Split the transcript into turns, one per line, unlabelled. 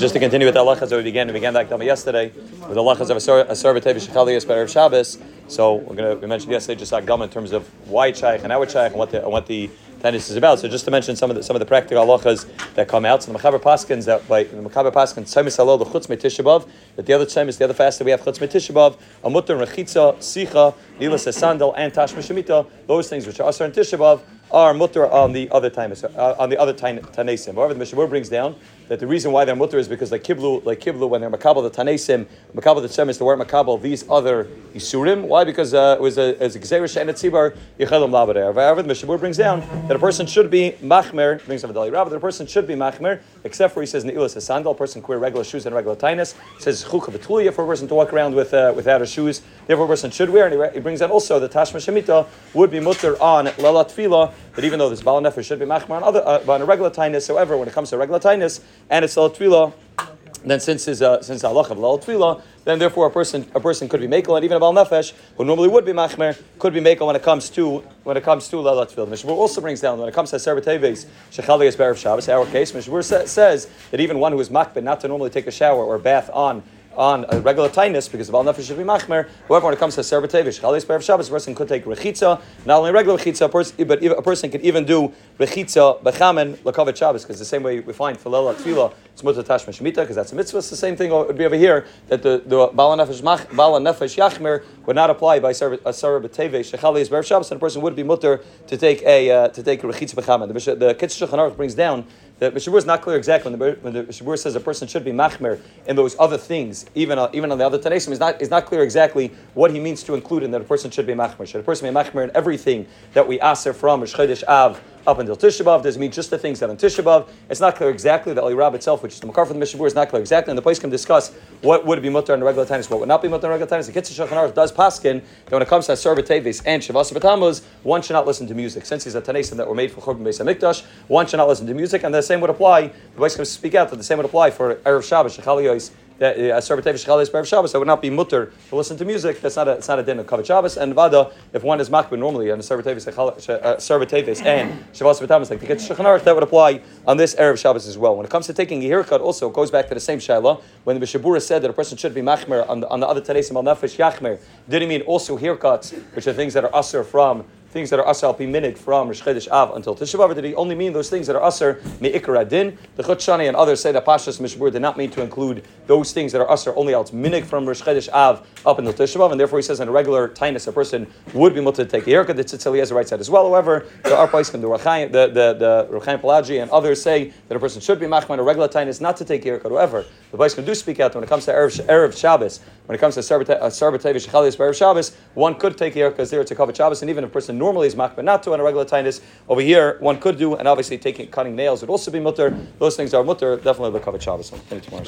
just to continue with the halachas that we began, we began that Akdama yesterday with the halachas of a Sarvatev Shechali Esper of Shabbos. So we're gonna we mentioned yesterday just Akdama in terms of why shaykh and it's shaykh and what the and what the tennis is about. So just to mention some of the some of the practical halachas that come out. So the Mechaber Paskins that by the Mechaber Paskins Tzemis Halal the Chutz Metishabav that the other Tzemis the other fast that we have Chutz Metishabav a Mutter Rechitza Sicha Nilas Sandal and Tash Mishemita those things which are Asar and Tishabav are mutter on the other time uh, on the other tanesim. However, the Mechaber brings down that the reason why they're mutter is because like kiblu, like kiblu, when they're makabel the tanesim, makabel the tzemis, they weren't makabel these other isurim. Why? Because uh, it was a gzerish and a tzibar yichelim labader. However, the Mechaber brings down that a person should be machmer. Brings up a dali rabbi that a person should be machmer, except for he says neilas a sandal. A person wear regular shoes and regular tainus. Says chukha betulia for a person to walk around with uh, without shoes. Therefore, a person should wear. And he, brings out also the tashma shemita would be mutter on lalat tefillah that even though this Baal Nefesh should be machmar on, other, uh, on a regular tinus, however, when it comes to regular tinus and it's Lal Tvila, then since his uh, since Allah of then therefore a person a person could be makel, and even a Baal Nefesh, who normally would be machmer, could be makel when it comes to when it comes to Lal Tvila. Mechaber also brings down when it comes to Serbateves, Shechali is of Shabbos, our case, Mechaber sa- says that even one who is machmer not to normally take a shower or bath on on a regular tightness because of all nefesh should be machmer. However, when it comes to serbatevish, chalis berev Shabbos, a person could take rechitza, not only regular rechitza, but a person could even do rechitza bechamen lakavet Shabbos, because the same way we find filela tefillah, it's mutar tashma because that's a mitzvah. It's the same thing would be over here that the the bala nefesh mach bala nefesh yachmer would not apply by serbatevish chalis berev Shabbos, and a person would be mutter to take a uh, to take rechitza bechamen. The the Kitzur brings down the Mechaber is not clear exactly when the, when Mechaber says a person should be machmer in those other things, even uh, even on the other Tanesim, is not is not clear exactly what he means to include in that a person should be machmer. Should a person be machmer in everything that we aser from Rosh Chodesh Av up until Tisha B'av. Does it mean just the things that on Tisha B'av? It's not clear exactly. The Ali Rab itself, which is the Makar for the Mechaber, is not clear exactly. And the place can discuss what would be mutter in the regular times, what would not be mutter in the regular times. The Kitzur Shulchan does paskin that when it comes to Asar Tevis and Shavas one should not listen to music. Since these are Tanesim that were made for Churban Beis Hamikdash, one should not listen to music, and the same would apply. The place can speak out that the same would apply for Erev Shabbos, Shechali that uh, that would not be mutter to listen to music. That's not a, it's not a din of Kavod Shabbos. And Vada, if one is makbid normally on a Serbatevis uh, and Shabbos B'tamas, like the Get Shulchan that would apply on this Erev Shabbos as well. When it comes to taking a haircut, also goes back to the same Shaila. When the Mishabura said that a person should be machmer on the, on the other Tanesim al Nefesh Yachmer, did he mean also haircuts, which are things that are usher from things that are asar al minig from Rosh Chodesh Av until Tisha B'av, did he only mean those things that are asar meikar din? The Chutshani and others say that Pashas Mishbur did not mean to include those things that are asar only al minig from Rosh Chodesh Av up until Tisha B'av, and therefore he says in a regular tinus a person would be able to take a haircut. The Tzitz Eliezer writes that as well. However, there are places the Ruchaim, the the the Pelagi and others say that a person should be machman a regular tinus not to take a haircut. However, the Baiskim do speak out when it comes to Erev, Erev Shabbos, when it comes to Sarbatevish uh, Chalias Erev Shabbos, one could take a haircut because there it's a covered Shabbos, and even if a person normally is machman not on a regular tinus. Over here, one could do, and obviously taking cutting nails would also be mutter. Those things are mutter, definitely the covered Shabbos. Thank you tomorrow,